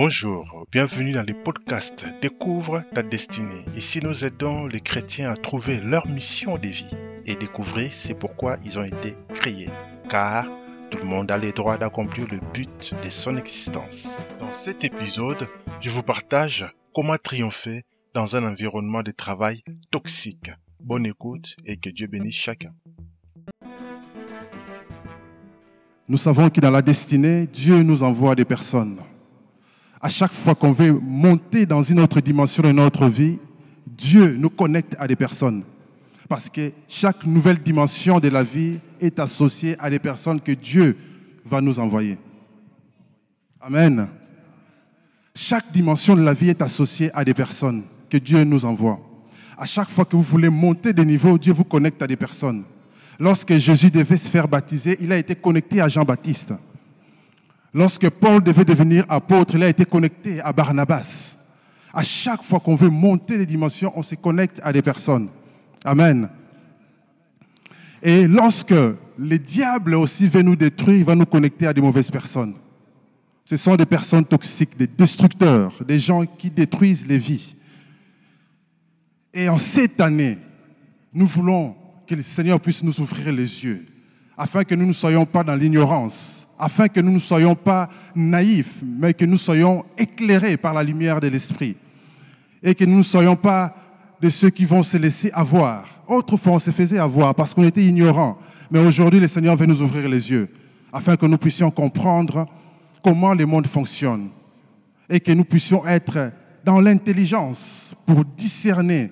Bonjour, bienvenue dans le podcast Découvre ta destinée. Ici, nous aidons les chrétiens à trouver leur mission de vie et découvrir c'est pourquoi ils ont été créés. Car tout le monde a le droit d'accomplir le but de son existence. Dans cet épisode, je vous partage comment triompher dans un environnement de travail toxique. Bonne écoute et que Dieu bénisse chacun. Nous savons que dans la destinée, Dieu nous envoie des personnes. À chaque fois qu'on veut monter dans une autre dimension de notre vie, Dieu nous connecte à des personnes. Parce que chaque nouvelle dimension de la vie est associée à des personnes que Dieu va nous envoyer. Amen. Chaque dimension de la vie est associée à des personnes que Dieu nous envoie. À chaque fois que vous voulez monter de niveau, Dieu vous connecte à des personnes. Lorsque Jésus devait se faire baptiser, il a été connecté à Jean-Baptiste. Lorsque Paul devait devenir apôtre, il a été connecté à Barnabas. À chaque fois qu'on veut monter des dimensions, on se connecte à des personnes. Amen. Et lorsque le diable aussi veut nous détruire, il va nous connecter à des mauvaises personnes. Ce sont des personnes toxiques, des destructeurs, des gens qui détruisent les vies. Et en cette année, nous voulons que le Seigneur puisse nous ouvrir les yeux, afin que nous ne soyons pas dans l'ignorance, afin que nous ne soyons pas naïfs, mais que nous soyons éclairés par la lumière de l'Esprit, et que nous ne soyons pas de ceux qui vont se laisser avoir. Autrefois, on se faisait avoir parce qu'on était ignorants, mais aujourd'hui, le Seigneur veut nous ouvrir les yeux, afin que nous puissions comprendre comment le monde fonctionne, et que nous puissions être dans l'intelligence pour discerner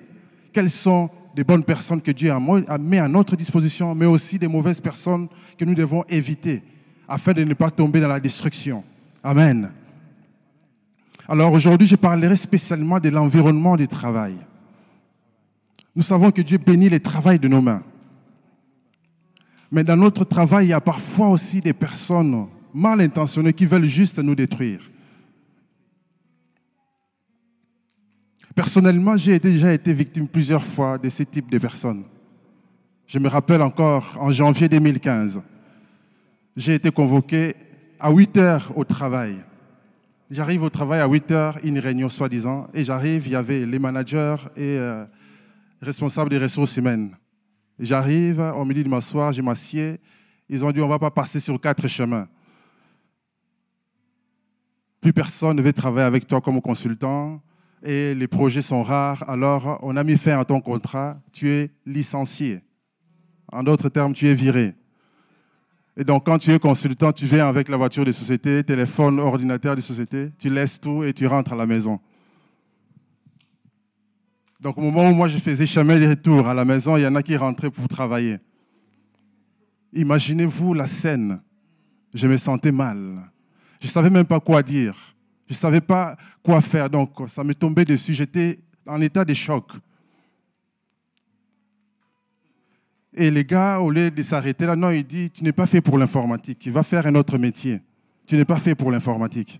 quelles sont des bonnes personnes que Dieu a mis à notre disposition, mais aussi des mauvaises personnes que nous devons éviter afin de ne pas tomber dans la destruction. Amen. Alors aujourd'hui, je parlerai spécialement de l'environnement du travail. Nous savons que Dieu bénit le travail de nos mains. Mais dans notre travail, il y a parfois aussi des personnes mal intentionnées qui veulent juste nous détruire. Personnellement, j'ai déjà été victime plusieurs fois de ce type de personnes. Je me rappelle encore en janvier 2015, j'ai été convoqué à 8 heures au travail. J'arrive au travail à 8 heures, une réunion soi-disant, et j'arrive, il y avait les managers et euh, responsables des ressources humaines. J'arrive, on me dit de m'asseoir, je m'assieds. Ils ont dit, on ne va pas passer sur quatre chemins. Plus personne ne veut travailler avec toi comme consultant et les projets sont rares, alors on a mis fin à ton contrat, tu es licencié. En d'autres termes, tu es viré. Et donc, quand tu es consultant, tu viens avec la voiture de société, téléphone, ordinateur de société, tu laisses tout et tu rentres à la maison. Donc, au moment où moi je faisais chemin de retour à la maison, il y en a qui rentraient pour travailler. Imaginez-vous la scène. Je me sentais mal. Je ne savais même pas quoi dire. Je ne savais pas quoi faire, donc ça me tombait dessus. J'étais en état de choc. Et les gars, au lieu de s'arrêter là, non, il dit, tu n'es pas fait pour l'informatique, il va faire un autre métier. Tu n'es pas fait pour l'informatique.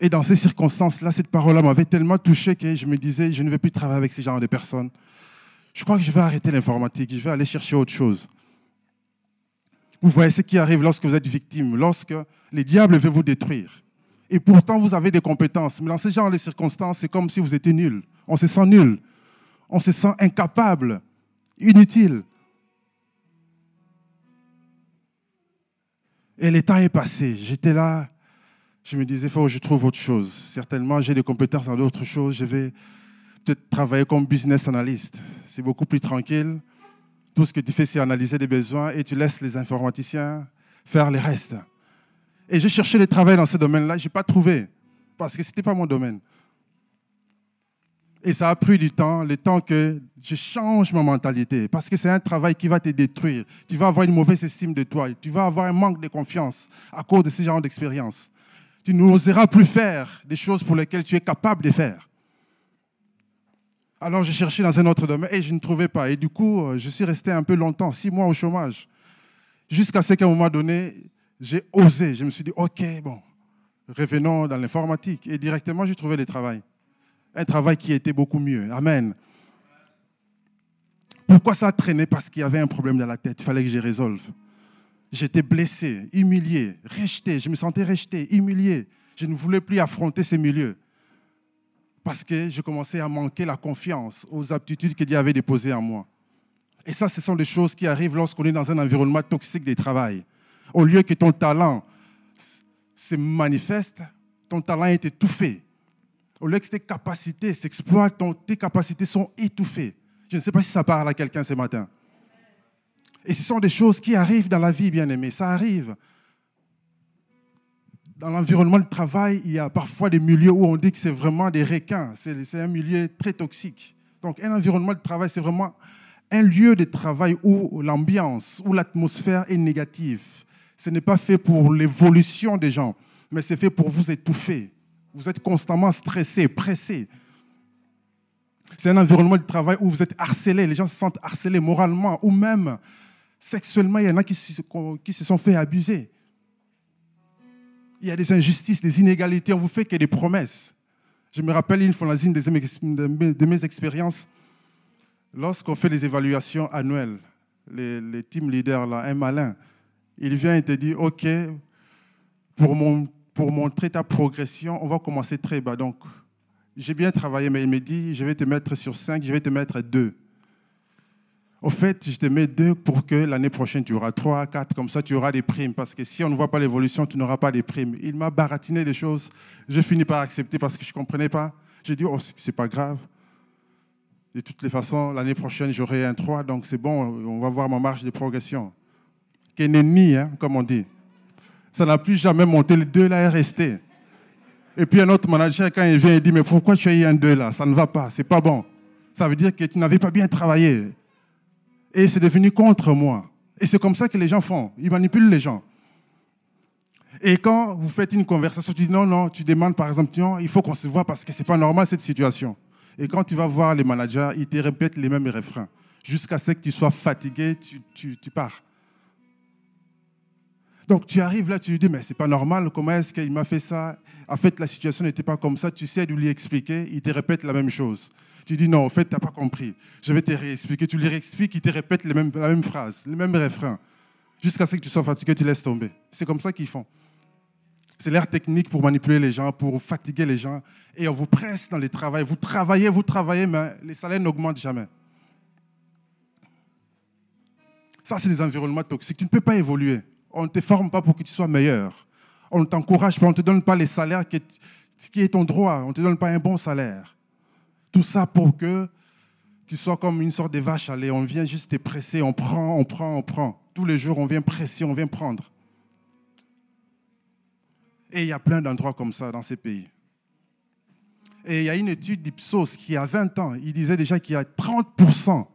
Et dans ces circonstances-là, cette parole-là m'avait tellement touché que je me disais, je ne vais plus travailler avec ce genre de personnes. Je crois que je vais arrêter l'informatique, je vais aller chercher autre chose. Vous voyez ce qui arrive lorsque vous êtes victime, lorsque les diables veulent vous détruire. Et pourtant, vous avez des compétences. Mais dans ce genre de circonstances, c'est comme si vous étiez nul. On se sent nul. On se sent incapable, inutile. Et le temps est passé. J'étais là. Je me disais, il faut que je trouve autre chose. Certainement, j'ai des compétences dans d'autres choses. Je vais peut-être travailler comme business analyst. C'est beaucoup plus tranquille. Tout ce que tu fais, c'est analyser des besoins et tu laisses les informaticiens faire le reste. Et j'ai cherché le travail dans ce domaine-là, je n'ai pas trouvé, parce que ce n'était pas mon domaine. Et ça a pris du temps, le temps que je change ma mentalité, parce que c'est un travail qui va te détruire. Tu vas avoir une mauvaise estime de toi, tu vas avoir un manque de confiance à cause de ce genre d'expérience. Tu n'oseras plus faire des choses pour lesquelles tu es capable de faire. Alors j'ai cherché dans un autre domaine et je ne trouvais pas. Et du coup, euh, je suis resté un peu longtemps, six mois au chômage. Jusqu'à ce qu'à un moment donné, j'ai osé. Je me suis dit, OK, bon, revenons dans l'informatique. Et directement, j'ai trouvé le travail. Un travail qui était beaucoup mieux. Amen. Pourquoi ça a traîné? Parce qu'il y avait un problème dans la tête. Il fallait que je résolve. J'étais blessé, humilié, rejeté. Je me sentais rejeté, humilié. Je ne voulais plus affronter ces milieux parce que je commençais à manquer la confiance aux aptitudes que Dieu avait déposées en moi. Et ça, ce sont des choses qui arrivent lorsqu'on est dans un environnement toxique de travail. Au lieu que ton talent se manifeste, ton talent est étouffé. Au lieu que tes capacités s'exploitent, tes capacités sont étouffées. Je ne sais pas si ça parle à quelqu'un ce matin. Et ce sont des choses qui arrivent dans la vie, bien aimé. Ça arrive. Dans l'environnement de travail, il y a parfois des milieux où on dit que c'est vraiment des requins. C'est un milieu très toxique. Donc, un environnement de travail, c'est vraiment un lieu de travail où l'ambiance, où l'atmosphère est négative. Ce n'est pas fait pour l'évolution des gens, mais c'est fait pour vous étouffer. Vous êtes constamment stressé, pressé. C'est un environnement de travail où vous êtes harcelé, les gens se sentent harcelés moralement ou même sexuellement. Il y en a qui se, sont fait abuser. Il y a des injustices, des inégalités, on vous fait que des promesses. Je me rappelle une fois, de mes expériences, lorsqu'on fait les évaluations annuelles, les, team leaders, là, un malin, il vient et te dit, OK, pour, mon, pour montrer ta progression, on va commencer très bas. Donc, j'ai bien travaillé, mais il me dit, je vais te mettre sur 5, je vais te mettre 2. Au fait, je te mets 2 pour que l'année prochaine, tu auras 3, 4, comme ça, tu auras des primes. Parce que si on ne voit pas l'évolution, tu n'auras pas des primes. Il m'a baratiné des choses. Je finis par accepter parce que je ne comprenais pas. J'ai dit, oh, c'est pas grave. De toutes les façons, l'année prochaine, j'aurai un 3, donc c'est bon, on va voir ma marge de progression. Qu'un ennemi, hein, comme on dit. Ça n'a plus jamais monté, le 2 là est resté. Et puis un autre manager, quand il vient, il dit, mais pourquoi tu as eu un 2 là? Ça ne va pas, c'est pas bon. Ça veut dire que tu n'avais pas bien travaillé. Et c'est devenu contre moi. Et c'est comme ça que les gens font. Ils manipulent les gens. Et quand vous faites une conversation, tu dis non, non, tu demandes par exemple, il faut qu'on se voit parce que ce n'est pas normal cette situation. Et quand tu vas voir les managers, ils te répètent les mêmes refrains. Jusqu'à ce que tu sois fatigué, tu, tu, tu pars. Donc tu arrives là, tu lui dis, mais c'est pas normal, comment est-ce qu'il m'a fait ça? En fait, la situation n'était pas comme ça, tu sais de lui expliquer, il te répète la même chose. Tu dis, non, en fait, tu n'as pas compris. Je vais te réexpliquer. Tu lui réexpliques, il te répète la même phrase, les mêmes refrains. Jusqu'à ce que tu sois fatigué, tu laisses tomber. C'est comme ça qu'ils font. C'est l'air technique pour manipuler les gens, pour fatiguer les gens. Et on vous presse dans les travaux. Vous travaillez, vous travaillez, mais les salaires n'augmentent jamais. Ça, c'est des environnements toxiques. Tu ne peux pas évoluer. On ne te forme pas pour que tu sois meilleur. On ne t'encourage pas, on ne te donne pas les salaires qui est, ton droit. On ne te donne pas un bon salaire. Tout ça pour que tu sois comme une sorte de vache allée. On vient juste te presser, on prend, on prend, on prend. Tous les jours, on vient presser, on vient prendre. Et il y a plein d'endroits comme ça dans ces pays. Et il y a une étude d'Ipsos qui a 20 ans, il disait déjà qu'il y a 30%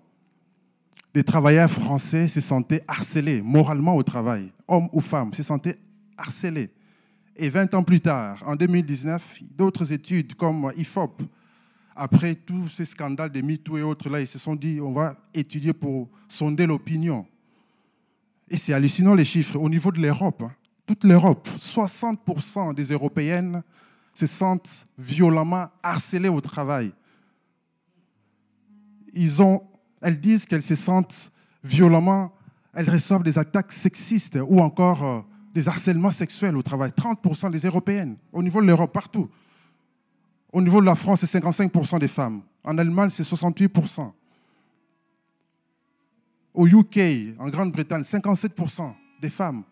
des travailleurs français se sentaient harcelés moralement au travail, hommes ou femmes, se sentaient harcelés. Et 20 ans plus tard, en 2019, d'autres études comme IFOP, après tous ces scandales de MeToo et autres, là, ils se sont dit, on va étudier pour sonder l'opinion. Et c'est hallucinant les chiffres. Au niveau de l'Europe, hein, toute l'Europe, 60% des Européennes se sentent violemment harcelées au travail. Ils ont elles disent qu'elles se sentent violemment, elles reçoivent des attaques sexistes ou encore euh, des harcèlements sexuels au travail. 30% des Européennes, au niveau de l'Europe, partout. Au niveau de la France, c'est 55% des femmes. En Allemagne, c'est 68%. Au UK, en Grande-Bretagne, 57% des femmes.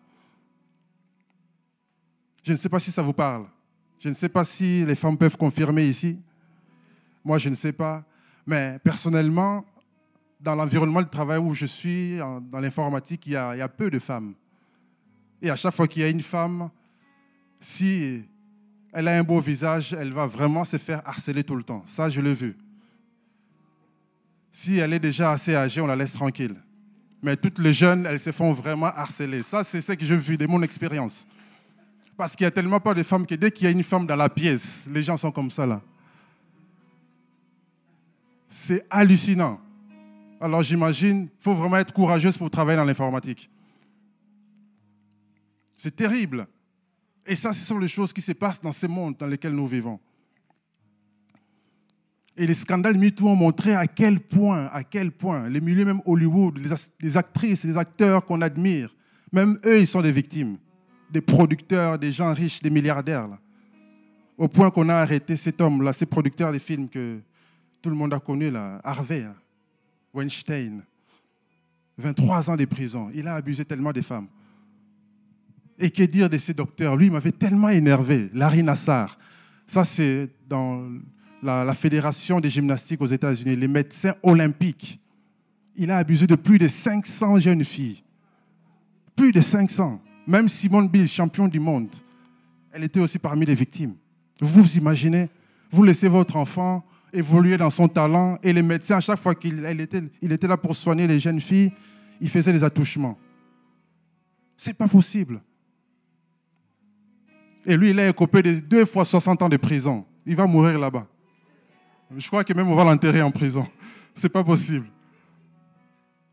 Je ne sais pas si ça vous parle. Je ne sais pas si les femmes peuvent confirmer ici. Moi, je ne sais pas. Mais personnellement, dans l'environnement de travail où je suis, dans l'informatique, il, y a peu de femmes. Et à chaque fois qu'il y a une femme, si elle a un beau visage, elle va vraiment se faire harceler tout le temps. Ça, je l'ai vu. Si elle est déjà assez âgée, on la laisse tranquille. Mais toutes les jeunes, elles se font vraiment harceler. Ça, c'est ce que j'ai vu de mon expérience. Parce qu'il n'y a tellement pas de femmes que dès qu'il y a une femme dans la pièce, les gens sont comme ça là. C'est hallucinant. Alors j'imagine, il faut vraiment être courageuse pour travailler dans l'informatique. C'est terrible. Et ça, ce sont les choses qui se passent dans ces mondes dans lesquels nous vivons. Et les scandales MeToo ont montré à quel point, à quel point, les milieux même Hollywood, les actrices les acteurs qu'on admire, Même eux, ils sont des victimes. Des producteurs, des gens riches, des milliardaires. Au point qu'on a arrêté cet homme-là, ces producteurs des films que tout le monde a connus, là, Harvey hein, Weinstein. 23 ans de prison. Il a abusé tellement des femmes. Et que dire de ces docteurs? Lui, il m'avait tellement énervé. Larry Nassar. Ça, c'est dans la, fédération des gymnastiques aux États-Unis, les médecins olympiques. Il a abusé de plus de 500 jeunes filles. Plus de 500. Même Simone Bill, champion du monde, elle était aussi parmi les victimes. Vous vous imaginez? Vous laissez votre enfant évoluer dans son talent et les médecins, à chaque fois qu'il était, était là pour soigner les jeunes filles, il faisait des attouchements. C'est pas possible. Et lui, il a écopé de deux fois 60 ans de prison. Il va mourir là-bas. Je crois que même on va l'enterrer en prison. C'est pas possible.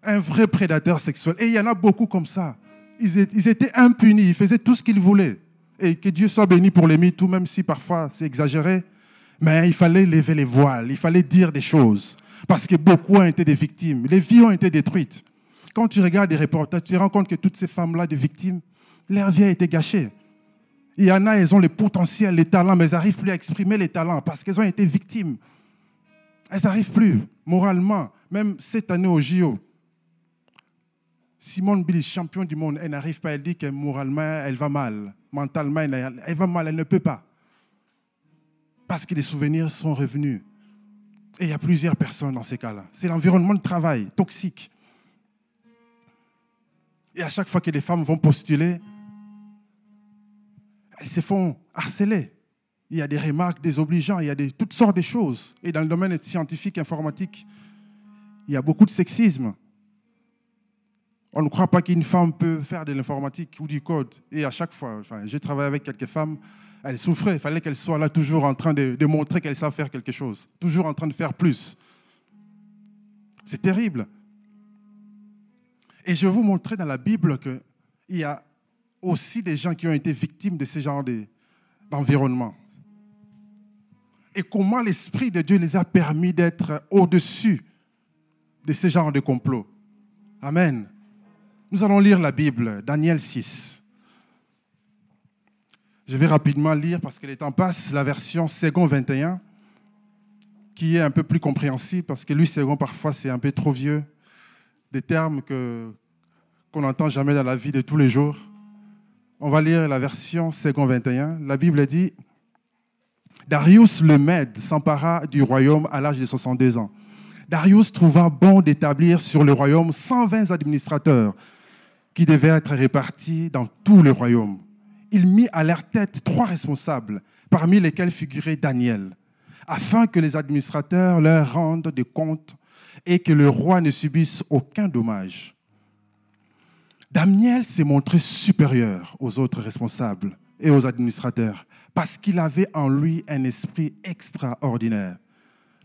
Un vrai prédateur sexuel. Et il y en a beaucoup comme ça. Ils étaient impunis, ils faisaient tout ce qu'ils voulaient. Et que Dieu soit béni pour les tout même si parfois c'est exagéré. Mais il fallait lever les voiles, il fallait dire des choses. Parce que beaucoup ont été des victimes. Les vies ont été détruites. Quand tu regardes des reportages, tu te rends compte que toutes ces femmes-là, des victimes, leur vie a été gâchée. Il y en a, elles ont le potentiel, les talents, mais elles n'arrivent plus à exprimer les talents parce qu'elles ont été victimes. Elles n'arrivent plus, moralement. Même cette année au JO, Simone Bill, champion du monde, elle n'arrive pas, elle dit que moralement, elle va mal. Mentalement, elle va mal, elle ne peut pas. Parce que les souvenirs sont revenus. Et il y a plusieurs personnes dans ces cas-là. C'est l'environnement de travail toxique. Et à chaque fois que les femmes vont postuler, elles se font harceler. Il y a des remarques désobligeantes, il y a des, toutes sortes de choses. Et dans le domaine scientifique, informatique, il y a beaucoup de sexisme. On ne croit pas qu'une femme peut faire de l'informatique ou du code. Et à chaque fois, j'ai travaillé avec quelques femmes, elles souffraient. Il fallait qu'elles soient là toujours en train de, de montrer qu'elles savent faire quelque chose. Toujours en train de faire plus. C'est terrible. Et je vais vous montrer dans la Bible qu'il y a aussi des gens qui ont été victimes de ce genre d'environnement. Et comment l'Esprit de Dieu les a permis d'être au-dessus de ce genre de complot. Amen. Nous allons lire la Bible, Daniel 6. Je vais rapidement lire parce que le temps passe la version second 21, qui est un peu plus compréhensible parce que lui, second, parfois, c'est un peu trop vieux. Des termes qu'on n'entend jamais dans la vie de tous les jours. On va lire la version second 21. La Bible dit Darius le Mède s'empara du royaume à l'âge de 62 ans. Darius trouva bon d'établir sur le royaume 120 administrateurs qui devaient être répartis dans tout le royaume. Il mit à leur tête trois responsables, parmi lesquels figurait Daniel, afin que les administrateurs leur rendent des comptes et que le roi ne subisse aucun dommage. Daniel s'est montré supérieur aux autres responsables et aux administrateurs parce qu'il avait en lui un esprit extraordinaire.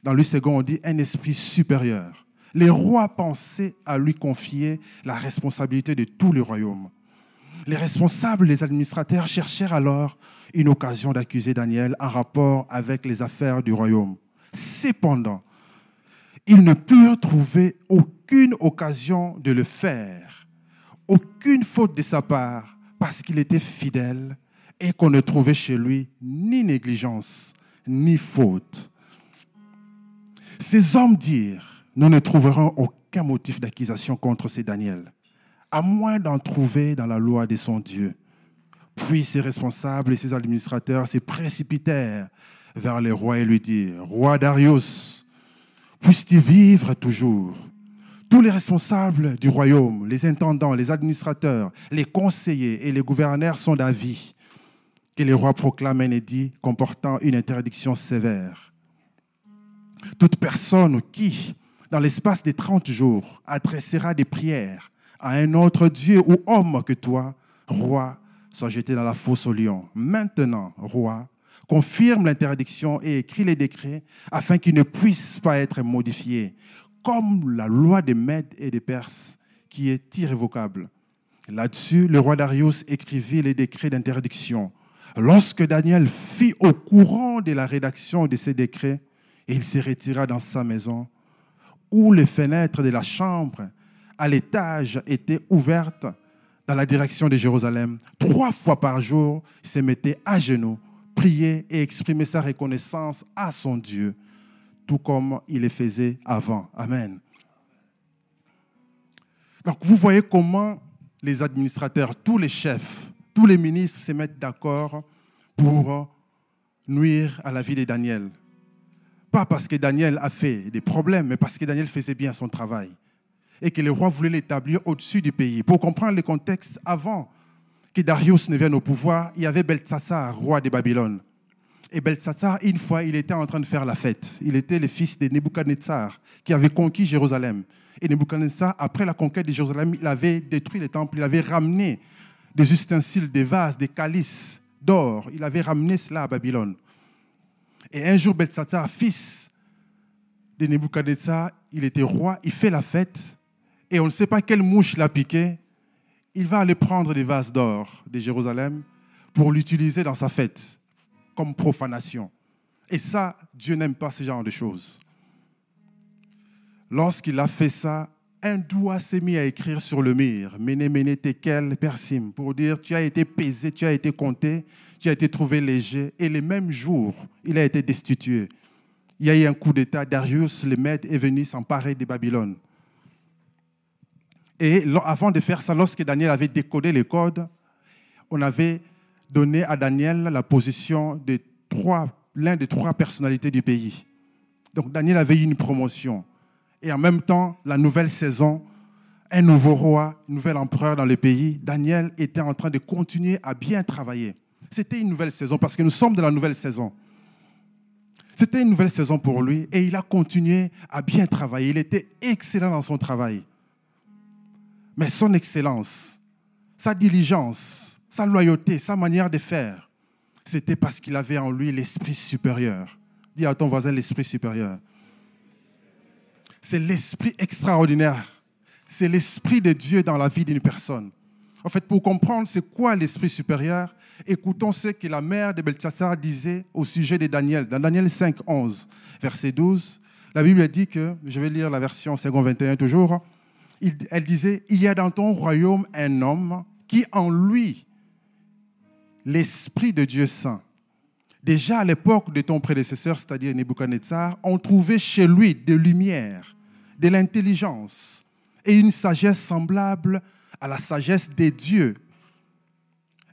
Dans le second, on dit un esprit supérieur. Les rois pensaient à lui confier la responsabilité de tout le royaume. Les responsables, les administrateurs cherchèrent alors une occasion d'accuser Daniel en rapport avec les affaires du royaume. Cependant, ils ne purent trouver aucune occasion de le faire aucune faute de sa part parce qu'il était fidèle et qu'on ne trouvait chez lui ni négligence ni faute. Ces hommes dirent, nous ne trouverons aucun motif d'accusation contre ces Daniel, à moins d'en trouver dans la loi de son Dieu. Puis ses responsables et ses administrateurs se précipitèrent vers le roi et lui dirent, Roi Darius, puisses-tu vivre toujours? Tous les responsables du royaume, les intendants, les administrateurs, les conseillers et les gouverneurs sont d'avis que le roi proclame un édit comportant une interdiction sévère. Toute personne qui, dans l'espace des 30 jours, adressera des prières à un autre Dieu ou homme que toi, roi, soit jeté dans la fosse au lion. Maintenant, roi, confirme l'interdiction et écrit les décrets afin qu'ils ne puissent pas être modifiés comme la loi des Mèdes et des Perses, qui est irrévocable. Là-dessus, le roi Darius écrivit les décrets d'interdiction. Lorsque Daniel fit au courant de la rédaction de ces décrets, il se retira dans sa maison, où les fenêtres de la chambre à l'étage étaient ouvertes dans la direction de Jérusalem. Trois fois par jour, il se mettait à genoux, prier et exprimer sa reconnaissance à son Dieu, tout comme il le faisait avant. Amen. Donc vous voyez comment les administrateurs, tous les chefs, tous les ministres se mettent d'accord pour nuire à la vie de Daniel. Pas parce que Daniel a fait des problèmes, mais parce que Daniel faisait bien son travail. Et que le roi voulait l'établir au-dessus du pays. Pour comprendre le contexte, avant que Darius ne vienne au pouvoir, il y avait Beltsassar, roi de Babylone. Et Beltsassar, une fois, il était en train de faire la fête. Il était le fils de Nebuchadnezzar, qui avait conquis Jérusalem. Et Nebuchadnezzar, après la conquête de Jérusalem, il avait détruit les temples, il avait ramené des ustensiles, des vases, des calices d'or. Il avait ramené cela à Babylone. Et un jour, Beltsassar, fils de Nebuchadnezzar, il était roi, il fait la fête, et on ne sait pas quelle mouche l'a piqué. Il va aller prendre des vases d'or de Jérusalem pour l'utiliser dans sa fête comme profanation. Et ça, Dieu n'aime pas ce genre de choses. Lorsqu'il a fait ça, un doigt s'est mis à écrire sur le mur, Méné, Méné, Tekel, Persim, pour dire tu as été pesé, tu as été compté, tu as été trouvé léger. Et le même jour, il a été destitué. Il y a eu un coup d'État, Darius, le maître, est venu s'emparer de Babylone. Et avant de faire ça, lorsque Daniel avait décodé les codes, on avait donné à Daniel la position de l'un des trois personnalités du pays. Donc Daniel avait eu une promotion. Et en même temps, la nouvelle saison, un nouveau roi, un nouvel empereur dans le pays, Daniel était en train de continuer à bien travailler. C'était une nouvelle saison parce que nous sommes dans la nouvelle saison. C'était une nouvelle saison pour lui et il a continué à bien travailler. Il était excellent dans son travail. Mais son excellence, sa diligence, sa loyauté, sa manière de faire, c'était parce qu'il avait en lui l'esprit supérieur. Dis à ton voisin l'esprit supérieur. C'est l'esprit extraordinaire. C'est l'esprit de Dieu dans la vie d'une personne. En fait, pour comprendre c'est quoi l'esprit supérieur, écoutons ce que la mère de Belshazzar disait au sujet de Daniel. Dans Daniel 5, 11, verset 12, la Bible dit que, je vais lire la version 2 21 toujours, elle disait, il y a dans ton royaume un homme qui en lui, l'Esprit de Dieu saint, déjà à l'époque de ton prédécesseur, c'est-à-dire Nebuchadnezzar, on trouvait chez lui de lumière, de l'intelligence et une sagesse semblable à la sagesse des dieux.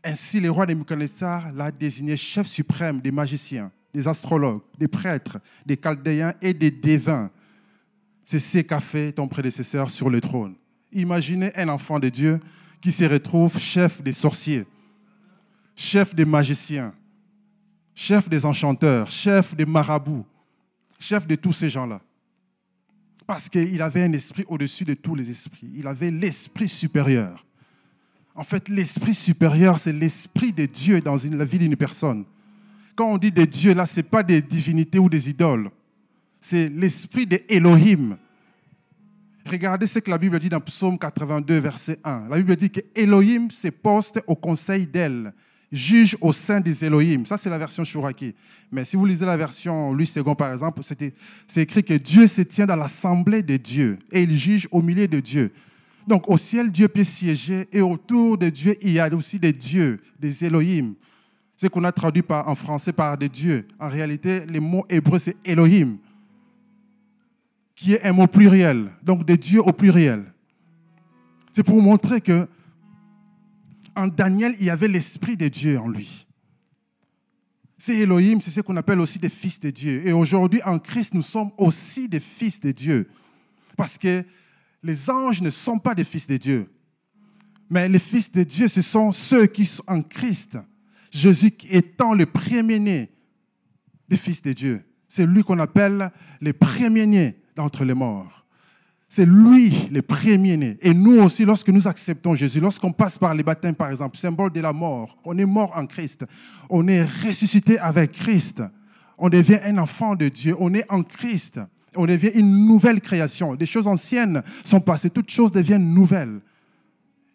Ainsi, le roi Nebuchadnezzar l'a désigné chef suprême des magiciens, des astrologues, des prêtres, des chaldéens et des devins. C'est ce qu'a fait ton prédécesseur sur le trône. Imaginez un enfant de Dieu qui se retrouve chef des sorciers, chef des magiciens, chef des enchanteurs, chef des marabouts, chef de tous ces gens-là. Parce qu'il avait un esprit au-dessus de tous les esprits. Il avait l'esprit supérieur. En fait, l'esprit supérieur, c'est l'esprit de Dieu dans la vie d'une personne. Quand on dit des dieux, là, ce n'est pas des divinités ou des idoles. C'est l'esprit de Elohim. Regardez ce que la Bible dit dans Psaume 82, verset 1. La Bible dit que Elohim se poste au conseil d'elle juge au sein des Elohim. Ça, c'est la version Shuraki. Mais si vous lisez la version Louis II, par exemple, c'est écrit que Dieu se tient dans l'assemblée des dieux et il juge au milieu de Dieu. Donc, au ciel, Dieu peut siéger et autour de Dieu, il y a aussi des dieux, des Elohim. Ce qu'on a traduit par, en français par des dieux. En réalité, le mot hébreu, c'est Elohim, qui est un mot pluriel. Donc, des dieux au pluriel. C'est pour montrer que en Daniel, il y avait l'Esprit de Dieu en lui. C'est Elohim, c'est ce qu'on appelle aussi des fils de Dieu. Et aujourd'hui, en Christ, nous sommes aussi des fils de Dieu. Parce que les anges ne sont pas des fils de Dieu. Mais les fils de Dieu, ce sont ceux qui sont en Christ. Jésus étant le premier-né des fils de Dieu. C'est lui qu'on appelle le premier-né d'entre les morts. C'est lui le premier-né. Et nous aussi, lorsque nous acceptons Jésus, lorsqu'on passe par les baptêmes, par exemple, symbole de la mort, on est mort en Christ. On est ressuscité avec Christ. On devient un enfant de Dieu. On est en Christ. On devient une nouvelle création. Des choses anciennes sont passées. Toutes choses deviennent nouvelles.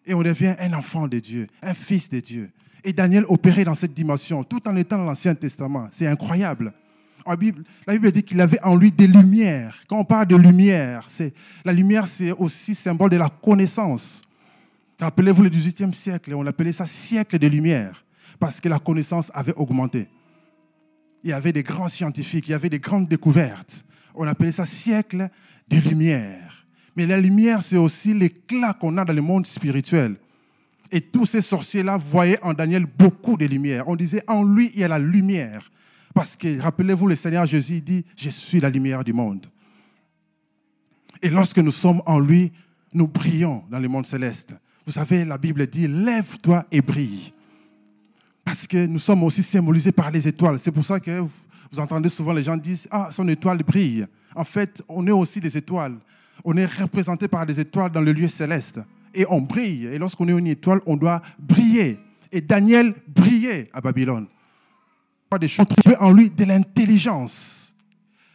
Et on devient un enfant de Dieu, un fils de Dieu. Et Daniel opérait dans cette dimension, tout en étant dans l'Ancien Testament. C'est incroyable la Bible dit qu'il avait en lui des lumières. Quand on parle de lumière, c'est, la lumière, c'est aussi symbole de la connaissance. Rappelez-vous le XVIIIe siècle, on appelait ça siècle de lumière, parce que la connaissance avait augmenté. Il y avait des grands scientifiques, il y avait des grandes découvertes. On appelait ça siècle de lumière. Mais la lumière, c'est aussi l'éclat qu'on a dans le monde spirituel. Et tous ces sorciers-là voyaient en Daniel beaucoup de lumière. On disait, en lui, il y a la lumière. Parce que, rappelez-vous, le Seigneur Jésus dit, je suis la lumière du monde. Et lorsque nous sommes en lui, nous brillons dans le monde céleste. Vous savez, la Bible dit, lève-toi et brille. Parce que nous sommes aussi symbolisés par les étoiles. C'est pour ça que vous entendez souvent les gens dire, ah, son étoile brille. En fait, on est aussi des étoiles. On est représenté par des étoiles dans le lieu céleste et on brille. Et lorsqu'on est une étoile, on doit briller. Et Daniel brillait à Babylone. Des choses en lui de l'intelligence.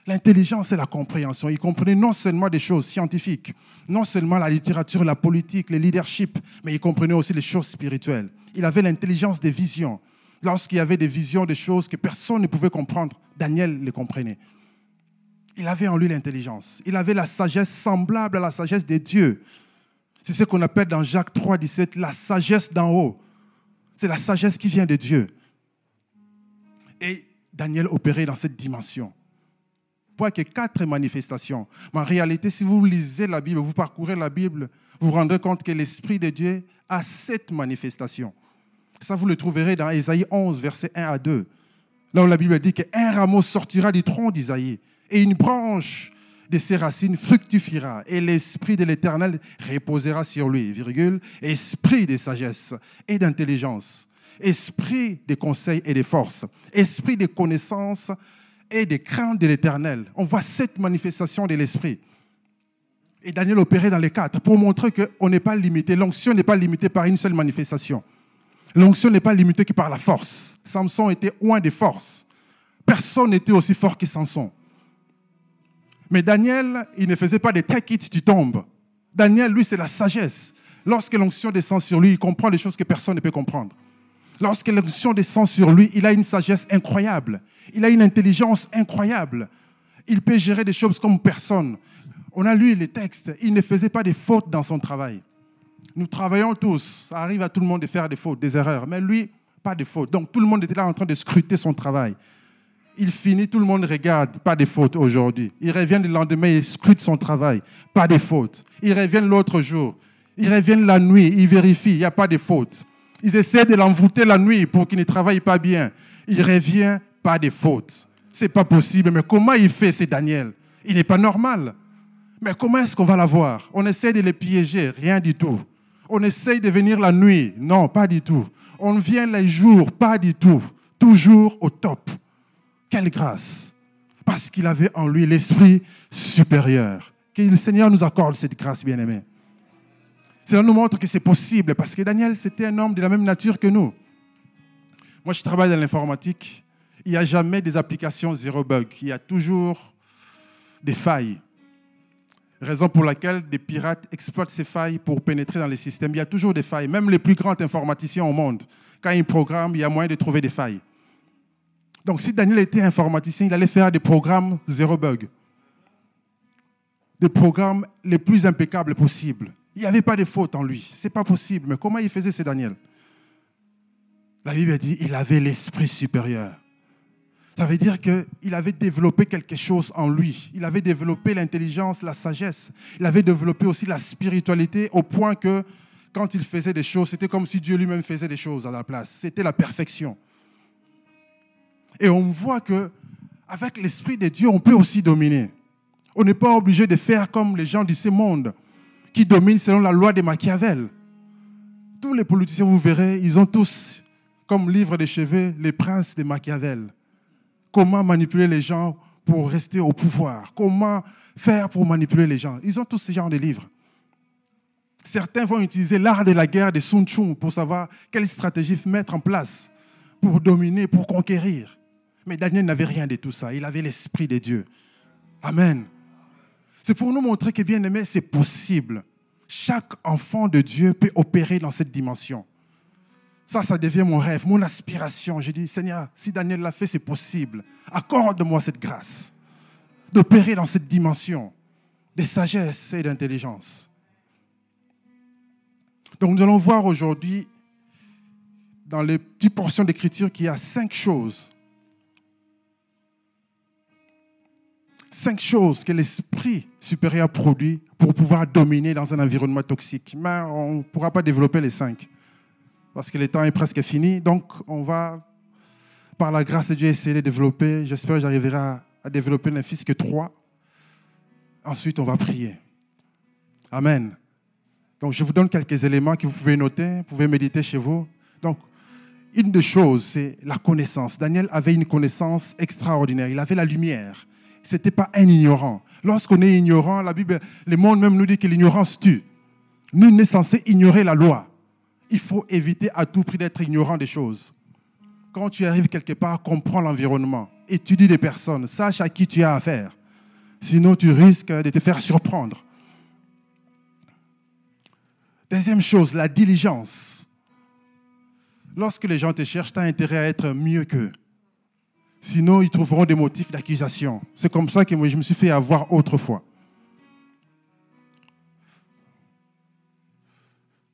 L'intelligence et la compréhension. Il comprenait non seulement des choses scientifiques, non seulement la littérature, la politique, le leadership, mais il comprenait aussi les choses spirituelles. Il avait l'intelligence des visions. Lorsqu'il y avait des visions, des choses que personne ne pouvait comprendre, Daniel les comprenait. Il avait en lui l'intelligence. Il avait la sagesse semblable à la sagesse des dieux. C'est ce qu'on appelle dans Jacques 3, 17 la sagesse d'en haut. C'est la sagesse qui vient de Dieu. Et Daniel opérait dans cette dimension. Pour que quatre manifestations. Mais en réalité, si vous lisez la Bible, vous parcourez la Bible, vous vous rendrez compte que l'Esprit de Dieu a sept manifestations. Ça, vous le trouverez dans Ésaïe 11, verset 1 à 2. Là où la Bible dit qu'un rameau sortira du tronc d'Isaïe et une branche de ses racines fructifiera et l'esprit de l'Éternel reposera sur lui, esprit de sagesse et d'intelligence, esprit de conseil et de force, esprit de connaissance et de crainte de l'Éternel. On voit cette manifestation de l'esprit. Et Daniel opérait dans les quatre pour montrer qu'on n'est pas limité. L'onction n'est pas limitée par une seule manifestation. L'onction n'est pas limitée que par la force. Samson était loin des forces. Personne n'était aussi fort que Samson. Mais Daniel, il ne faisait pas des take it, tu tombes. Daniel, lui, c'est la sagesse. Lorsque l'onction descend sur lui, il comprend des choses que personne ne peut comprendre. Lorsque l'onction descend sur lui, il a une sagesse incroyable. Il a une intelligence incroyable. Il peut gérer des choses comme personne. On a lu les textes. Il ne faisait pas des fautes dans son travail. Nous travaillons tous. Ça arrive à tout le monde de faire des fautes, des erreurs. Mais lui, pas de fautes. Donc tout le monde était là en train de scruter son travail il finit, tout le monde regarde, pas de faute aujourd'hui. Il revient le lendemain, il scrute son travail, pas de faute. Il revient l'autre jour, il revient la nuit, il vérifie, il n'y a pas de faute. Ils essaient de l'envoûter la nuit pour qu'il ne travaille pas bien. Il revient, pas de faute. C'est pas possible, mais comment il fait, c'est Daniel? Il n'est pas normal. Mais comment est-ce qu'on va l'avoir? On essaie de le piéger, rien du tout. On essaie de venir la nuit, non, pas du tout. On vient les jours, pas du tout. Toujours au top. Quelle grâce Parce qu'il avait en lui l'esprit supérieur. Que le Seigneur nous accorde cette grâce, bien-aimé. Cela nous montre que c'est possible, parce que Daniel, c'était un homme de la même nature que nous. Moi, je travaille dans l'informatique. Il n'y a jamais des applications zéro bug. Il y a toujours des failles. Raison pour laquelle des pirates exploitent ces failles pour pénétrer dans les systèmes. Il y a toujours des failles. Même les plus grands informaticiens au monde, quand ils programment, il y a moyen de trouver des failles. Donc si Daniel était informaticien, il allait faire des programmes zéro bug. Des programmes les plus impeccables possibles. Il n'y avait pas de faute en lui. Ce n'est pas possible. Mais comment il faisait, c'est Daniel? La Bible dit il avait l'esprit supérieur. Ça veut dire qu'il avait développé quelque chose en lui. Il avait développé l'intelligence, la sagesse. Il avait développé aussi la spiritualité au point que quand il faisait des choses, c'était comme si Dieu lui-même faisait des choses à la place. C'était la perfection. Et on voit que avec l'esprit de Dieu, on peut aussi dominer. On n'est pas obligé de faire comme les gens de ce monde qui dominent selon la loi de Machiavel. Tous les politiciens, vous verrez, ils ont tous comme livre de chevet les princes de Machiavel. Comment manipuler les gens pour rester au pouvoir? Comment faire pour manipuler les gens? Ils ont tous ce genre de livres. Certains vont utiliser l'art de la guerre de Sun Tzu pour savoir quelle stratégie mettre en place pour dominer, pour conquérir. Mais Daniel n'avait rien de tout ça. Il avait l'Esprit de Dieu. Amen. C'est pour nous montrer que, bien aimé, c'est possible. Chaque enfant de Dieu peut opérer dans cette dimension. Ça, ça devient mon rêve, mon aspiration. J'ai dit, Seigneur, si Daniel l'a fait, c'est possible. Accorde-moi cette grâce d'opérer dans cette dimension de sagesse et d'intelligence. Donc nous allons voir aujourd'hui, dans les petites portions d'écriture, qu'il y a cinq choses. Cinq choses que l'esprit supérieur produit pour pouvoir dominer dans un environnement toxique. Mais on ne pourra pas développer les cinq parce que le temps est presque fini. Donc, on va, par la grâce de Dieu, essayer de développer. J'espère que j'arriverai à, développer n'un fils que trois. Ensuite, on va prier. Amen. Donc, je vous donne quelques éléments que vous pouvez noter, vous pouvez méditer chez vous. Donc, une des choses, c'est la connaissance. Daniel avait une connaissance extraordinaire. Il avait la lumière. Ce n'était pas un ignorant. Lorsqu'on est ignorant, la Bible, le monde même nous dit que l'ignorance tue. Nul n'est censé ignorer la loi. Il faut éviter à tout prix d'être ignorant des choses. Quand tu arrives quelque part, comprends l'environnement, étudie des personnes, sache à qui tu as affaire. Sinon, tu risques de te faire surprendre. Deuxième chose, la diligence. Lorsque les gens te cherchent, tu as intérêt à être mieux qu'eux. Sinon, ils trouveront des motifs d'accusation. C'est comme ça que moi, je me suis fait avoir autrefois.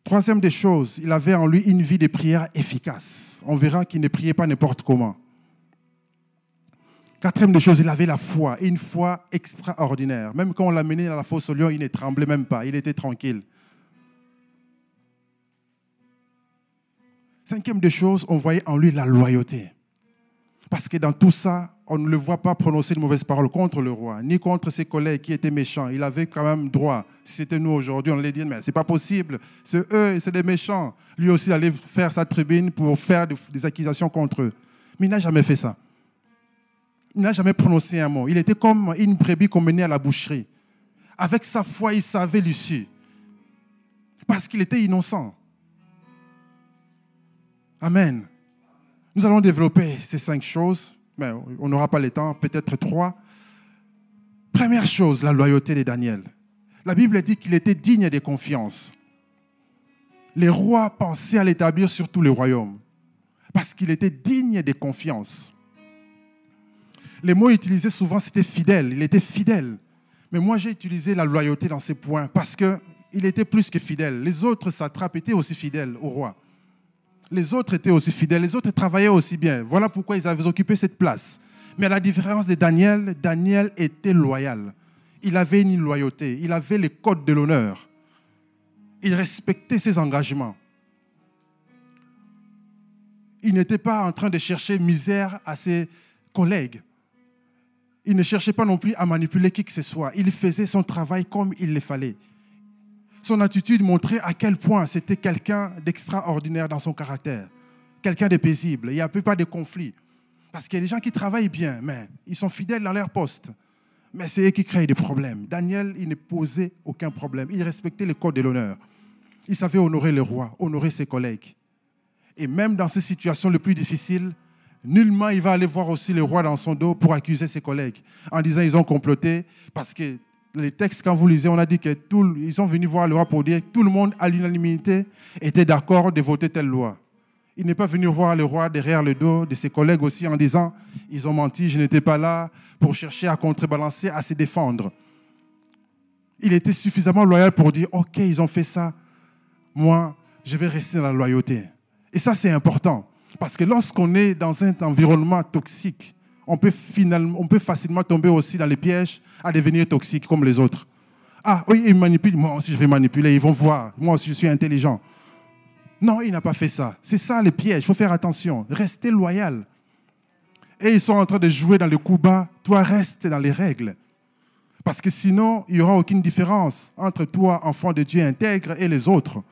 Troisième des choses, il avait en lui une vie de prière efficace. On verra qu'il ne priait pas n'importe comment. Quatrième des choses, il avait la foi, une foi extraordinaire. Même quand on l'a mené dans la fosse au lion, il ne tremblait même pas, il était tranquille. Cinquième des choses, on voyait en lui la loyauté. Parce que dans tout ça, on ne le voit pas prononcer de mauvaises paroles contre le roi, ni contre ses collègues qui étaient méchants. Il avait quand même droit. Si c'était nous aujourd'hui, on allait dire, mais c'est pas possible. C'est eux, c'est des méchants. Lui aussi allait faire sa tribune pour faire des accusations contre eux. Mais il n'a jamais fait ça. Il n'a jamais prononcé un mot. Il était comme une brebis qu'on menait à la boucherie. Avec sa foi, il savait l'issue. Parce qu'il était innocent. Amen. Nous allons développer ces cinq choses, mais on n'aura pas le temps, peut-être trois. Première chose, la loyauté de Daniel. La Bible dit qu'il était digne de confiance. Les rois pensaient à l'établir sur tous les royaumes parce qu'il était digne de confiance. Les mots utilisés souvent, c'était fidèle. Il était fidèle. Mais moi, j'ai utilisé la loyauté dans ces points parce qu'il était plus que fidèle. Les autres satrapes étaient aussi fidèles au roi les autres étaient aussi fidèles, les autres travaillaient aussi bien. Voilà pourquoi ils avaient occupé cette place. Mais à la différence de Daniel, Daniel était loyal. Il avait une loyauté, il avait les codes de l'honneur. Il respectait ses engagements. Il n'était pas en train de chercher misère à ses collègues. Il ne cherchait pas non plus à manipuler qui que ce soit. Il faisait son travail comme il le fallait. Son attitude montrait à quel point c'était quelqu'un d'extraordinaire dans son caractère, quelqu'un de paisible. Il n'y a plus pas de conflit. Parce qu'il y a des gens qui travaillent bien, mais ils sont fidèles dans leur poste. Mais c'est eux qui créent des problèmes. Daniel, il ne posait aucun problème. Il respectait le code de l'honneur. Il savait honorer le roi, honorer ses collègues. Et même dans ces situations les plus difficiles, nullement il va aller voir aussi le roi dans son dos pour accuser ses collègues en disant ils ont comploté parce que les textes, quand vous lisez, on a dit qu'ils sont venus voir le roi pour dire que tout le monde, à l'unanimité, était d'accord de voter telle loi. Il n'est pas venu voir le roi derrière le dos de ses collègues aussi en disant Ils ont menti, je n'étais pas là pour chercher à contrebalancer, à se défendre. Il était suffisamment loyal pour dire Ok, ils ont fait ça. Moi, je vais rester dans la loyauté. Et ça, c'est important. Parce que lorsqu'on est dans un environnement toxique, on peut, facilement tomber aussi dans les pièges à devenir toxique comme les autres. Ah oui, ils manipulent, moi aussi je vais manipuler, ils vont voir, moi aussi je suis intelligent. Non, il n'a pas fait ça. C'est ça le piège, il faut faire attention, rester loyal. Et ils sont en train de jouer dans le coup bas, toi reste dans les règles. Parce que sinon, il n'y aura aucune différence entre toi, enfant de Dieu intègre, et les autres.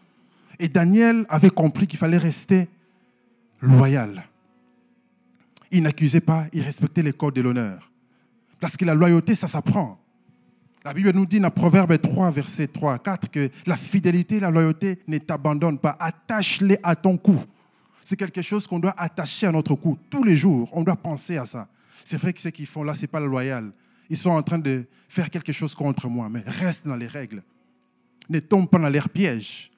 Et Daniel avait compris qu'il fallait rester loyal. Il n'accusait pas, il respectait les codes de l'honneur. Parce que la loyauté, ça s'apprend. La Bible nous dit dans Proverbe 3, verset 3 à 4 que la fidélité et la loyauté ne t'abandonnent pas. Attache-les à ton cou. C'est quelque chose qu'on doit attacher à notre cou tous les jours. On doit penser à ça. C'est vrai que ce qu'ils font là, ce n'est pas le loyal. Ils sont en train de faire quelque chose contre moi, mais reste dans les règles. Ne tombe pas dans leurs pièges.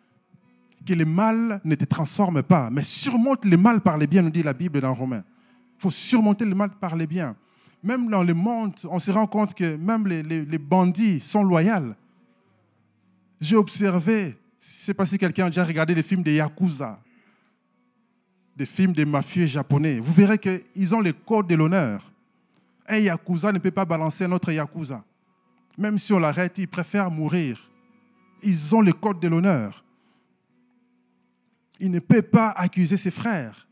Que le mal ne te transforme pas, mais surmonte le mal par les biens, nous dit la Bible dans Romains. Il faut surmonter le mal par les biens. Même dans le monde, on se rend compte que même les, bandits sont loyaux. J'ai observé Je ne sais pas si quelqu'un a déjà regardé des films de Yakuza, des films des mafieux japonais. Vous verrez qu'ils ont les codes de l'honneur. Un Yakuza ne peut pas balancer un autre Yakuza. Même si on l'arrête, il préfère mourir. Ils ont le code de l'honneur. Il ne peut pas accuser ses frères.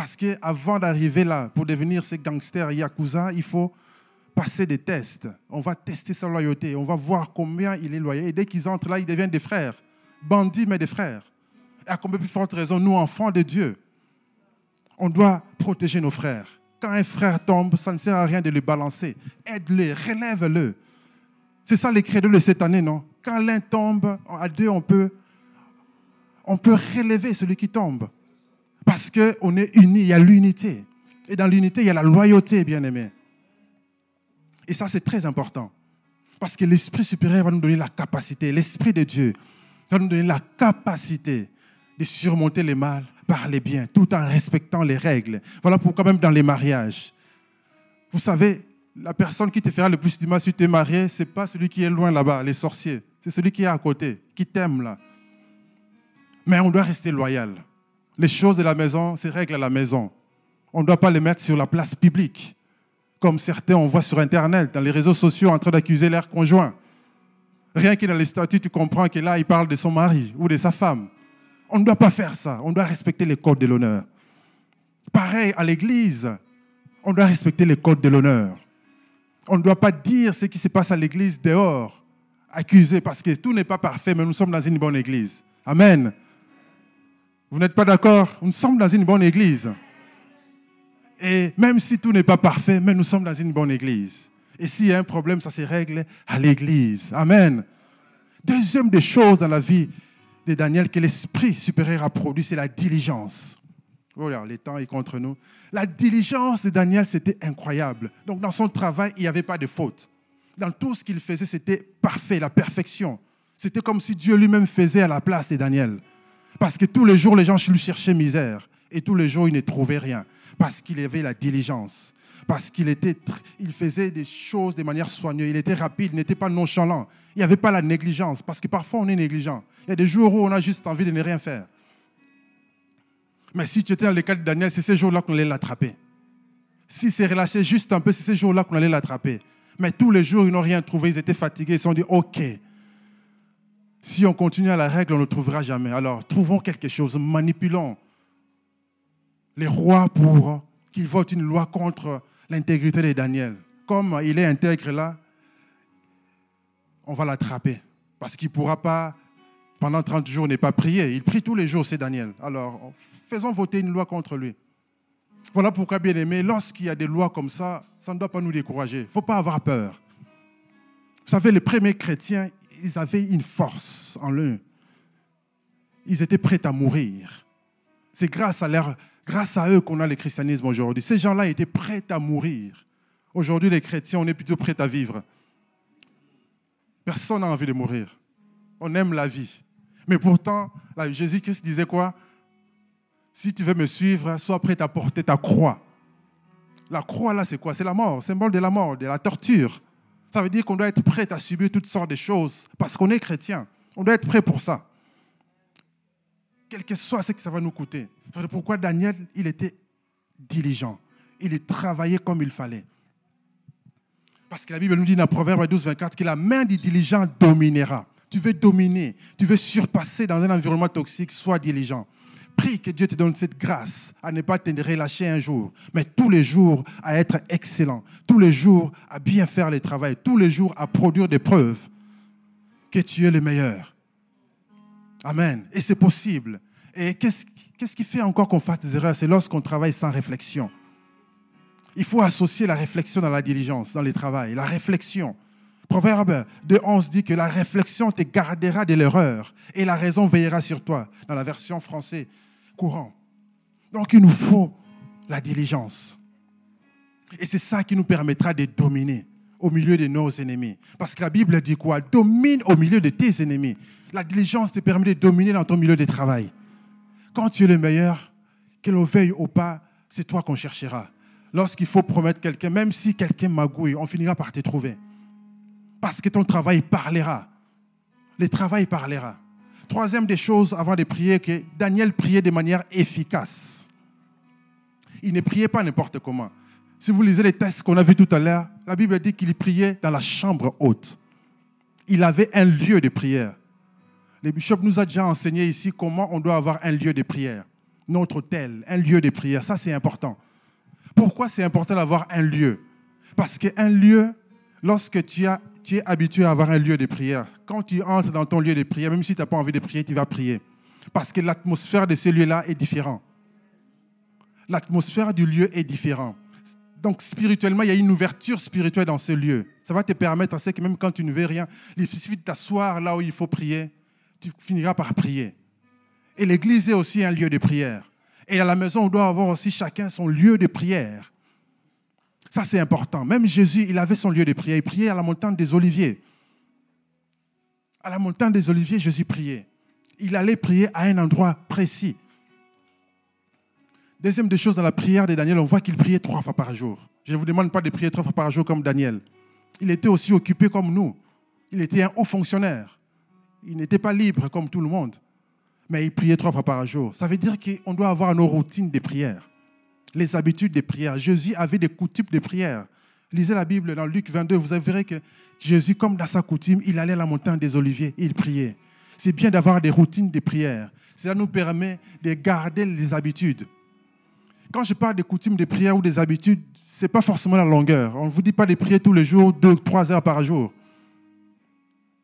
Parce qu'avant d'arriver là, pour devenir ce gangster Yakuza, il faut passer des tests. On va tester sa loyauté. On va voir combien il est loyal. Et dès qu'ils entrent là, ils deviennent des frères. Bandits, mais des frères. Et à combien plus forte raison, nous, enfants de Dieu, on doit protéger nos frères. Quand un frère tombe, ça ne sert à rien de le balancer. Aide-le, relève-le. C'est ça les credos de cette année, non? Quand l'un tombe, à deux, on peut, on peut relever celui qui tombe. Parce qu'on est unis, il y a l'unité. Et dans l'unité, il y a la loyauté, bien aimé. Et ça, c'est très important. Parce que l'Esprit supérieur va nous donner la capacité, l'Esprit de Dieu va nous donner la capacité de surmonter les mal par les biens, tout en respectant les règles. Voilà pourquoi même dans les mariages, vous savez, la personne qui te fera le plus du mal si tu es marié, ce n'est pas celui qui est loin là-bas, les sorciers. C'est celui qui est à côté, qui t'aime là. Mais on doit rester loyal. Les choses de la maison, c'est règles à la maison. On ne doit pas les mettre sur la place publique, comme certains on voit sur Internet, dans les réseaux sociaux, en train d'accuser leur conjoint. Rien que dans les statuts, tu comprends que là, il parle de son mari ou de sa femme. On ne doit pas faire ça. On doit respecter les codes de l'honneur. Pareil à l'église, on doit respecter les codes de l'honneur. On ne doit pas dire ce qui se passe à l'église dehors, accuser, parce que tout n'est pas parfait, mais nous sommes dans une bonne église. Amen. Vous n'êtes pas d'accord? Nous sommes dans une bonne église. Et même si tout n'est pas parfait, mais nous sommes dans une bonne église. Et s'il y a un problème, ça se règle à l'église. Amen. Deuxième des choses dans la vie de Daniel que l'Esprit supérieur a produit, c'est la diligence. Voilà, les temps est contre nous. La diligence de Daniel, c'était incroyable. Donc, dans son travail, il n'y avait pas de faute. Dans tout ce qu'il faisait, c'était parfait, la perfection. C'était comme si Dieu lui-même faisait à la place de Daniel. Parce que tous les jours, les gens cherchaient misère. Et tous les jours, ils ne trouvaient rien. Parce qu'il avait la diligence. Parce qu'il il faisait des choses de manière soigneuse. Il était rapide, il n'était pas nonchalant. Il n'y avait pas la négligence. Parce que parfois, on est négligent. Il y a des jours où on a juste envie de ne rien faire. Mais si tu étais dans le cas de Daniel, c'est ces jours-là qu'on allait l'attraper. Si c'est relâché juste un peu, c'est ces jours-là qu'on allait l'attraper. Mais tous les jours, ils n'ont rien trouvé. Ils étaient fatigués. Ils se sont dit, OK, si on continue à la règle, on ne trouvera jamais. Alors, trouvons quelque chose, manipulons les rois pour qu'ils votent une loi contre l'intégrité de Daniel. Comme il est intègre là, on va l'attraper. Parce qu'il ne pourra pas, pendant 30 jours, ne pas prier. Il prie tous les jours, c'est Daniel. Alors, faisons voter une loi contre lui. Voilà pourquoi, bien aimé, lorsqu'il y a des lois comme ça, ça ne doit pas nous décourager. Il ne faut pas avoir peur. Vous savez, les premiers chrétiens, ils avaient une force en eux. Ils étaient prêts à mourir. C'est grâce à, leur, grâce à eux qu'on a le christianisme aujourd'hui. Ces gens-là étaient prêts à mourir. Aujourd'hui, les chrétiens, on est plutôt prêts à vivre. Personne n'a envie de mourir. On aime la vie. Mais pourtant, Jésus-Christ disait quoi? Si tu veux me suivre, sois prêt à porter ta croix. La croix, là, c'est quoi? C'est la mort, symbole de la mort, de la torture. Ça veut dire qu'on doit être prêt à subir toutes sortes de choses parce qu'on est chrétien. On doit être prêt pour ça. Quel que soit ce que ça va nous coûter. Pourquoi Daniel, il était diligent. Il travaillait comme il fallait. Parce que la Bible nous dit dans Proverbe 12, 24 que la main du diligent dominera. Tu veux dominer, tu veux surpasser dans un environnement toxique, sois diligent. Prie que Dieu te donne cette grâce à ne pas te relâcher un jour, mais tous les jours à être excellent, tous les jours à bien faire le travail, tous les jours à produire des preuves que tu es le meilleur. Amen. Et c'est possible. Et qu'est-ce qui fait encore qu'on fasse des erreurs? C'est lorsqu'on travaille sans réflexion. Il faut associer la réflexion dans la diligence, dans le travail. La réflexion. Proverbe de 11 dit que la réflexion te gardera de l'erreur et la raison veillera sur toi, dans la version française Donc il nous faut la diligence. Et c'est ça qui nous permettra de dominer au milieu de nos ennemis. Parce que la Bible dit quoi? Domine au milieu de tes ennemis. La diligence te permet de dominer dans ton milieu de travail. Quand tu es le meilleur, que l'on veille ou pas, c'est toi qu'on cherchera. Lorsqu'il faut promettre quelqu'un, même si quelqu'un magouille, on finira par te trouver. Parce que ton travail parlera. Le travail parlera. Troisième des choses avant de prier, que Daniel priait de manière efficace. Il ne priait pas n'importe comment. Si vous lisez les textes qu'on a vus tout à l'heure, la Bible dit qu'il priait dans la chambre haute. Il avait un lieu de prière. Le bishop nous a déjà enseigné ici comment on doit avoir un lieu de prière. Notre hôtel, un lieu de prière. Ça, c'est important. Pourquoi c'est important d'avoir un lieu? Parce qu'un lieu, lorsque tu, as, tu es habitué à avoir un lieu de prière, quand tu entres dans ton lieu de prière, même si tu n'as pas envie de prier, tu vas prier. Parce que l'atmosphère de ce lieu-là est différente. L'atmosphère du lieu est différente. Donc spirituellement, il y a une ouverture spirituelle dans ce lieu. Ça va te permettre à ce que même quand tu ne veux rien, il suffit de t'asseoir là où il faut prier, tu finiras par prier. Et l'église est aussi un lieu de prière. Et à la maison, on doit avoir aussi chacun son lieu de prière. Ça, c'est important. Même Jésus, il avait son lieu de prière. Il priait à la montagne des Oliviers. À la montagne des Oliviers, Jésus priait. Il allait prier à un endroit précis. Deuxième des choses dans la prière de Daniel, on voit qu'il priait trois fois par jour. Je ne vous demande pas de prier trois fois par jour comme Daniel. Il était aussi occupé comme nous. Il était un haut fonctionnaire. Il n'était pas libre comme tout le monde. Mais il priait trois fois par jour. Ça veut dire qu'on doit avoir nos routines de prière, les habitudes de prière. Jésus avait des coutumes de prière. Lisez la Bible dans Luc 22, vous verrez que Jésus, comme dans sa coutume, il allait à la montagne des Oliviers il priait. C'est bien d'avoir des routines de prière. Cela nous permet de garder les habitudes. Quand je parle des coutumes de prière ou des habitudes, ce n'est pas forcément la longueur. On ne vous dit pas de prier tous les jours, deux, trois heures par jour.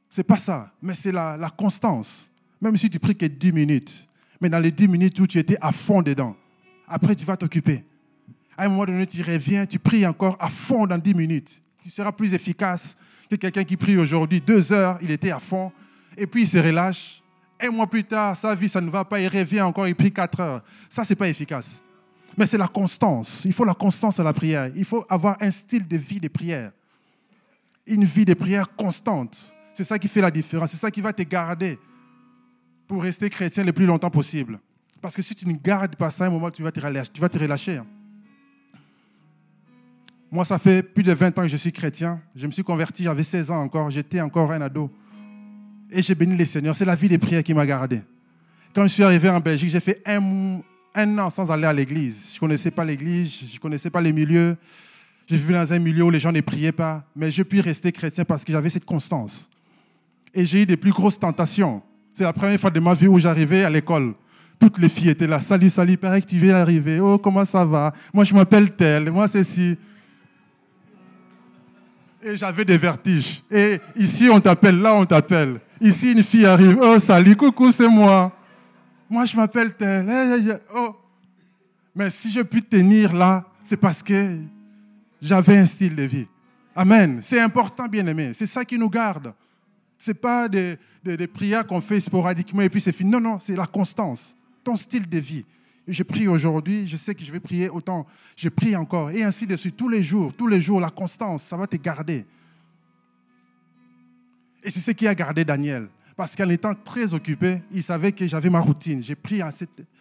Ce n'est pas ça, mais c'est la, constance. Même si tu pries que 10 minutes, mais dans les 10 minutes où tu étais à fond dedans, après tu vas t'occuper. À un moment donné, tu reviens, tu pries encore à fond dans 10 minutes. Tu seras plus efficace que quelqu'un qui prie aujourd'hui deux heures, il était à fond, et puis il se relâche. Un mois plus tard, sa vie, ça ne va pas, il revient encore, il prie quatre heures. Ça, ce n'est pas efficace. Mais c'est la constance. Il faut la constance à la prière. Il faut avoir un style de vie de prière. Une vie de prière constante. C'est ça qui fait la différence. C'est ça qui va te garder pour rester chrétien le plus longtemps possible. Parce que si tu ne gardes pas ça, à un moment, tu vas te relâcher. Tu vas te relâcher. Moi, ça fait plus de 20 ans que je suis chrétien. Je me suis converti, j'avais 16 ans encore. J'étais encore un ado. Et j'ai béni le Seigneur. C'est la vie de prière qui m'a gardé. Quand je suis arrivé en Belgique, j'ai fait un, un an sans aller à l'église. Je ne connaissais pas l'église, je ne connaissais pas les milieux. J'ai vécu dans un milieu où les gens ne priaient pas, mais je puis rester chrétien parce que j'avais cette constance. Et j'ai eu des plus grosses tentations. C'est la première fois de ma vie où j'arrivais à l'école. Toutes les filles étaient là. Salut, salut, pareil que tu viens d'arriver. Oh, comment ça va? Moi, je m'appelle tel. Moi, c'est si. Et j'avais des vertiges. Et ici, on t'appelle, là, on t'appelle. Ici, une fille arrive. Oh, salut, coucou, c'est moi. Moi, je m'appelle tel. Oh. Mais si je puis tenir là, c'est parce que j'avais un style de vie. Amen. C'est important, bien aimé. C'est ça qui nous garde. Ce n'est pas des, des, prières qu'on fait sporadiquement et puis c'est fini. Non, non, c'est la constance, ton style de vie. Je prie aujourd'hui, je sais que je vais prier autant, je prie encore, et ainsi de suite, tous les jours, tous les jours, la constance, ça va te garder. Et c'est ce qui a gardé Daniel. Parce qu'en étant très occupé, il savait que j'avais ma routine. J'ai pris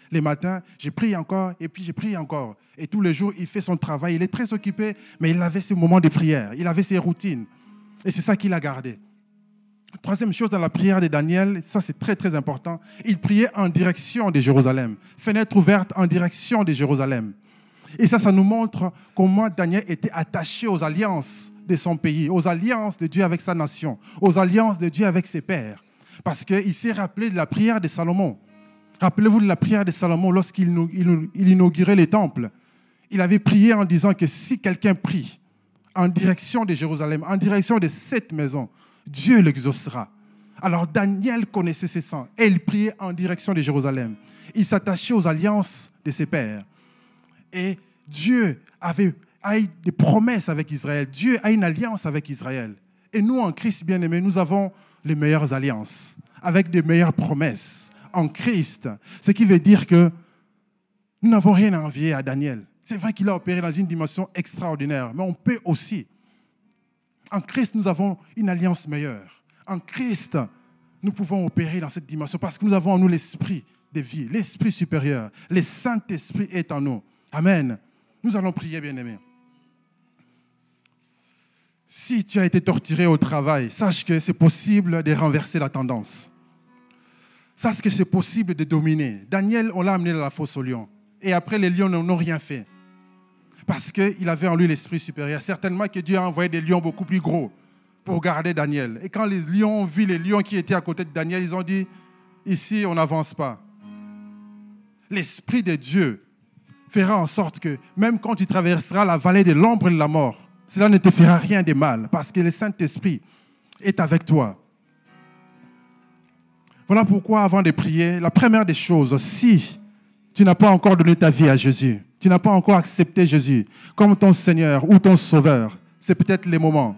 les matins, j'ai pris encore, et puis j'ai pris encore. Et tous les jours, il fait son travail. Il est très occupé, mais il avait ses moments de prière. Il avait ses routines. Et c'est ça qu'il a gardé. Troisième chose dans la prière de Daniel, ça c'est très très important, il priait en direction de Jérusalem, fenêtre ouverte en direction de Jérusalem. Et ça, ça nous montre comment Daniel était attaché aux alliances de son pays, aux alliances de Dieu avec sa nation, aux alliances de Dieu avec ses pères. Parce qu'il s'est rappelé de la prière de Salomon. Rappelez-vous de la prière de Salomon lorsqu'il inaugurait les temples. Il avait prié en disant que si quelqu'un prie en direction de Jérusalem, en direction de cette maison, Dieu l'exaucera. Alors Daniel connaissait ses sangs et il priait en direction de Jérusalem. Il s'attachait aux alliances de ses pères. Et Dieu avait des promesses avec Israël. Dieu a une alliance avec Israël. Et nous, en Christ bien-aimé, nous avons les meilleures alliances, avec des meilleures promesses en Christ. Ce qui veut dire que nous n'avons rien à envier à Daniel. C'est vrai qu'il a opéré dans une dimension extraordinaire, mais on peut aussi. En Christ, nous avons une alliance meilleure. En Christ, nous pouvons opérer dans cette dimension parce que nous avons en nous l'esprit de vie, l'esprit supérieur. Le Saint-Esprit est en nous. Amen. Nous allons prier, bien-aimés. Si tu as été torturé au travail, sache que c'est possible de renverser la tendance. sache que c'est possible de dominer. Daniel, on l'a amené dans la fosse aux lions. Et après, les lions n'ont rien fait. Parce qu'il avait en lui l'esprit supérieur. Certainement que Dieu a envoyé des lions beaucoup plus gros pour garder Daniel. Et quand les lions ont vu les lions qui étaient à côté de Daniel, ils ont dit, ici, on n'avance pas. L'Esprit de Dieu fera en sorte que même quand tu traverseras la vallée de l'ombre de la mort, cela ne te fera rien de mal, parce que le Saint-Esprit est avec toi. Voilà pourquoi, avant de prier, la première des choses, si tu n'as pas encore donné ta vie à Jésus, tu n'as pas encore accepté Jésus comme ton Seigneur ou ton Sauveur, c'est peut-être le moment.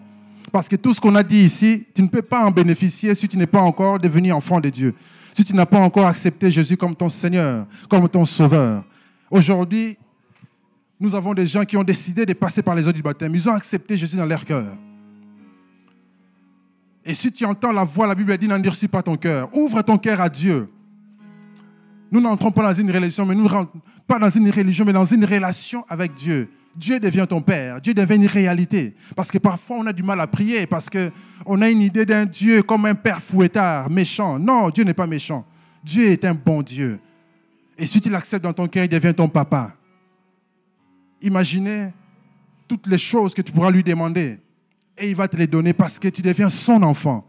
Parce que tout ce qu'on a dit ici, tu ne peux pas en bénéficier si tu n'es pas encore devenu enfant de Dieu, si tu n'as pas encore accepté Jésus comme ton Seigneur, comme ton Sauveur. Aujourd'hui, nous avons des gens qui ont décidé de passer par les eaux du baptême. Ils ont accepté Jésus dans leur cœur. Et si tu entends la voix, la Bible dit n'endurcis pas ton cœur. Ouvre ton cœur à Dieu. Nous n'entrons pas dans une religion, mais nous rentrons pas dans une religion, mais dans une relation avec Dieu. Dieu devient ton Père. Dieu devient une réalité. Parce que parfois, on a du mal à prier, parce qu'on a une idée d'un Dieu comme un Père fouettard, méchant. Non, Dieu n'est pas méchant. Dieu est un bon Dieu. Et si tu l'acceptes dans ton cœur, il devient ton papa. Imaginez toutes les choses que tu pourras lui demander et il va te les donner parce que tu deviens son enfant.